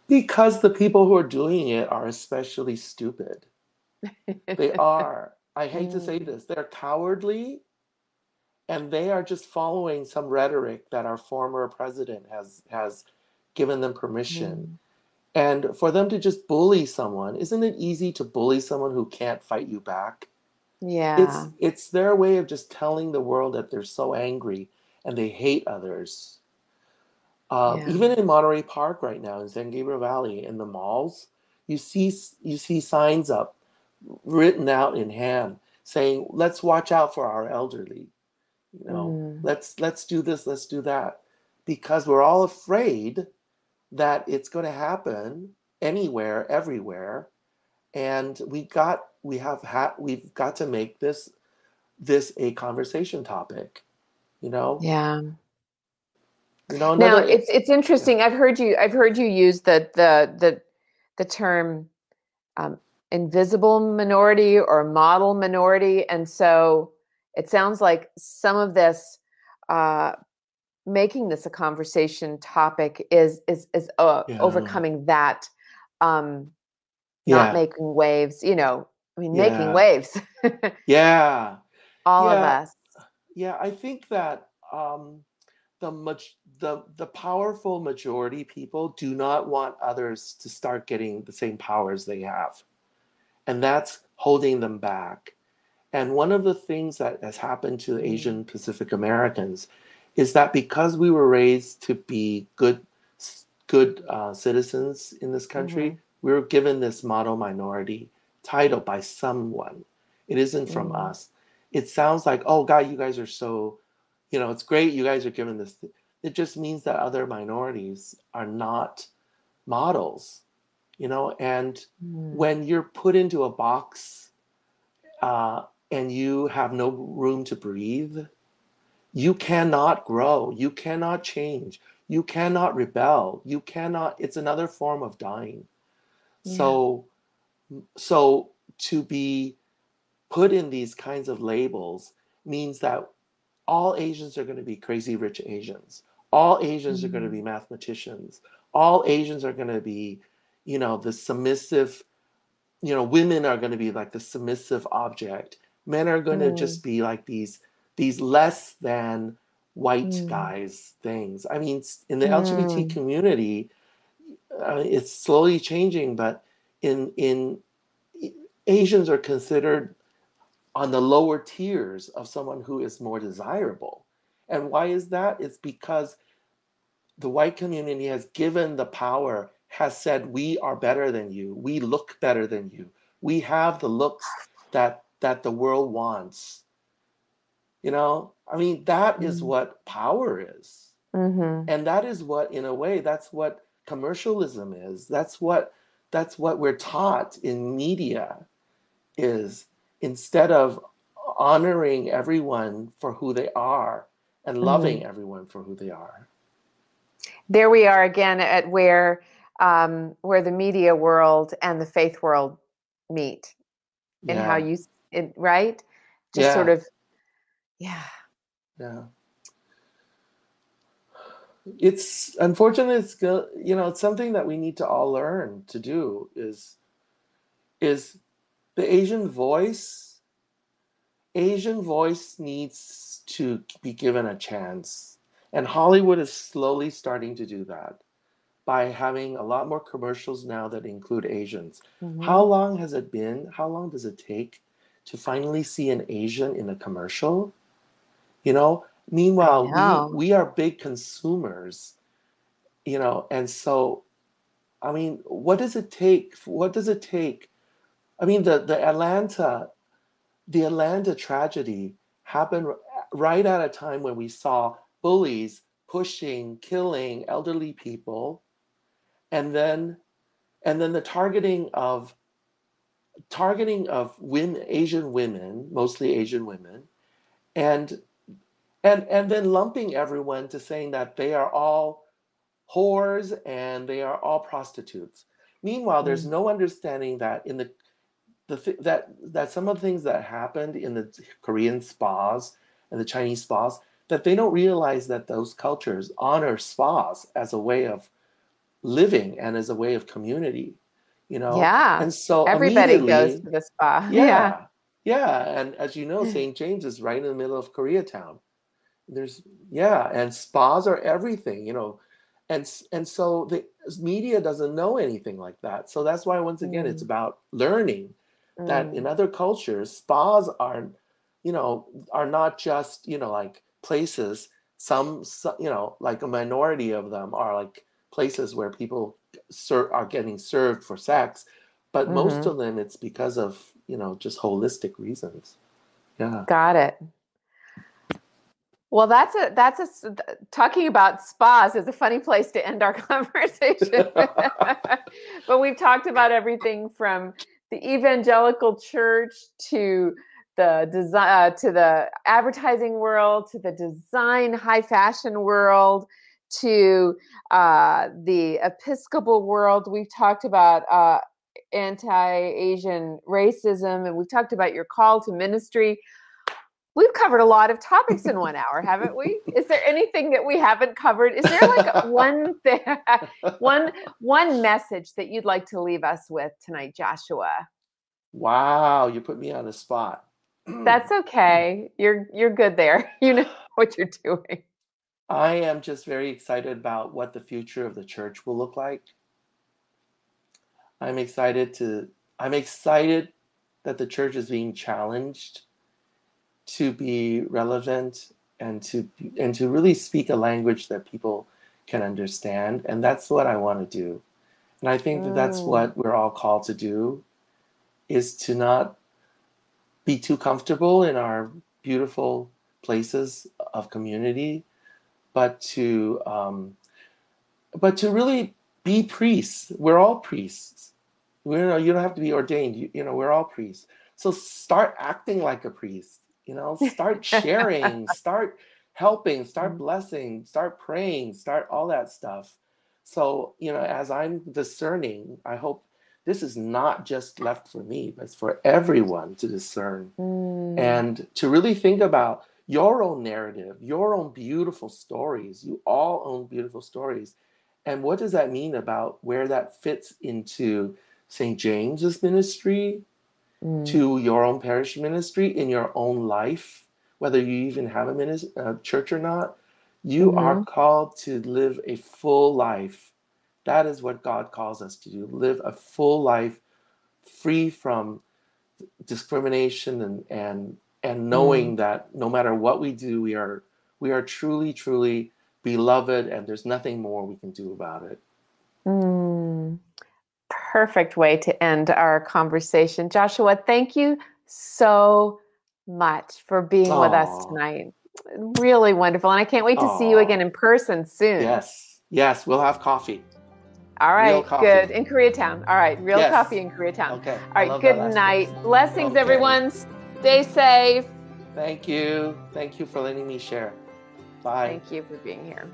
because the people who are doing it are especially stupid. They are. I hate to say Mm. this. They're cowardly and they are just following some rhetoric that our former president has has given them permission. Mm. And for them to just bully someone, isn't it easy to bully someone who can't fight you back? Yeah. It's it's their way of just telling the world that they're so angry and they hate others. Um, Yeah. even in Monterey Park right now in San Gabriel Valley, in the malls, you see you see signs up written out in hand saying, "Let's watch out for our elderly." You know, Mm. let's let's do this, let's do that, because we're all afraid that it's going to happen anywhere, everywhere, and we got we have had we've got to make this this a conversation topic. You know, Yeah. you know Now it's it's yeah. interesting. I've heard you I've heard you use the the the the term um, invisible minority or model minority, and so it sounds like some of this uh, making this a conversation topic is is is uh, Yeah. overcoming that, um, not Yeah. making waves. You know, I mean, making Yeah. waves. Yeah. All of us. Yeah. I think that um, the much the the powerful majority people do not want others to start getting the same powers they have, and that's holding them back. And one of the things that has happened to. Asian Pacific Americans is that because we were raised to be good good uh, citizens in this country, Mhm. we were given this model minority title by someone. It isn't from Mm. us. It sounds like, oh God, you guys are so, you know, it's great. You guys are given this. It just means that other minorities are not models, you know. And Mm. when you're put into a box uh, and you have no room to breathe, you cannot grow. You cannot change. You cannot rebel. You cannot. It's another form of dying. Yeah. So, so to be put in these kinds of labels means that all Asians are going to be crazy rich Asians. All Asians are going to Mm. be mathematicians. All Asians are going to be, you know, the submissive, you know, women are going to be like the submissive object. Men are going to Mm. just be like these these less than white Mm. guys things. I mean, in the LGBT Mm. community, uh, it's slowly changing, but in in Asians are considered on the lower tiers of someone who is more desirable. And why is that? It's because the white community has given the power, has said, we are better than you. We look better than you. We have the looks that that the world wants. You know, I mean, that is Mm. what power is. Mhm. And that is what, in a way, that's what commercialism is. That's what that's what we're taught in media is instead of honoring everyone for who they are and loving mm-hmm. everyone for who they are. There we are again at where um, where the media world and the faith world meet, and yeah. how you it, right, just yeah. sort of, yeah, yeah. It's unfortunately It's you know it's something that we need to all learn to do. Is is the Asian voice? Asian voice needs to be given a chance, and Hollywood is slowly starting to do that by having a lot more commercials now that include Asians. Mm-hmm. How long has it been? How long does it take to finally see an Asian in a commercial? You know, meanwhile, know. We, we are big consumers, you know, and so, I mean, what does it take? What does it take? I mean, the, the Atlanta, the Atlanta tragedy happened right at a time when we saw bullies pushing, killing elderly people and then and then the targeting of targeting of women asian women mostly asian women and and and then lumping everyone to saying that they are all whores and they are all prostitutes meanwhile there's mm. no understanding that in the the th- that that some of the things that happened in the korean spas and the chinese spas that they don't realize that those cultures honor spas as a way of living and as a way of community you know? Yeah. And so everybody goes to the spa yeah, yeah. Yeah. And as you know st james is right in the middle of koreatown. There's yeah and spas are everything you know? And and so the media doesn't know anything like that. So that's why once again mm. it's about learning mm. that in other cultures spas are you know are not just you know like places. Some, some you know like a minority of them are like places where people ser- are getting served for sex, but mm-hmm. most of them it's because of you know just holistic reasons. Yeah, got it. Well, that's a that's a talking about spas is a funny place to end our conversation. but we've talked about everything from the evangelical church to the design uh, to the advertising world to the design high fashion world to uh, the Episcopal world. We've talked about uh, anti Asian racism and we've talked about your call to ministry. We've covered a lot of topics in one hour, haven't we? Is there anything that we haven't covered? Is there like one thing, one one message that you'd like to leave us with tonight, Joshua? Wow, you put me on the spot. That's okay. You're you're good there. You know what you're doing. I am just very excited about what the future of the church will look like. I'm excited to I'm excited that the church is being challenged to be relevant and to and to really speak a language that people can understand and that's what I want to do. And I think that that's mm. what we're all called to do is to not be too comfortable in our beautiful places of community but to um, but to really be priests. We're all priests. We're you don't have to be ordained. You, you know, we're all priests. So start acting like a priest. You know, start sharing, start helping, start mm-hmm. blessing, start praying, start all that stuff. So, you know, as I'm discerning, I hope this is not just left for me, but it's for everyone to discern mm. and to really think about your own narrative, your own beautiful stories. You all own beautiful stories. And what does that mean about where that fits into St. James's ministry, mm. to your own parish ministry, in your own life, whether you even have a, a church or not? You mm-hmm. are called to live a full life. That is what God calls us to do live a full life free from discrimination and, and and knowing mm. that no matter what we do, we are we are truly, truly beloved, and there's nothing more we can do about it. Mm. Perfect way to end our conversation, Joshua. Thank you so much for being Aww. with us tonight. Really wonderful, and I can't wait to Aww. see you again in person soon. Yes, yes, we'll have coffee. All right, good. In Koreatown. All right, real yes. coffee in Koreatown. Okay. All right, good night. Blessings, okay. everyone. Stay safe. Thank you. Thank you for letting me share. Bye. Thank you for being here.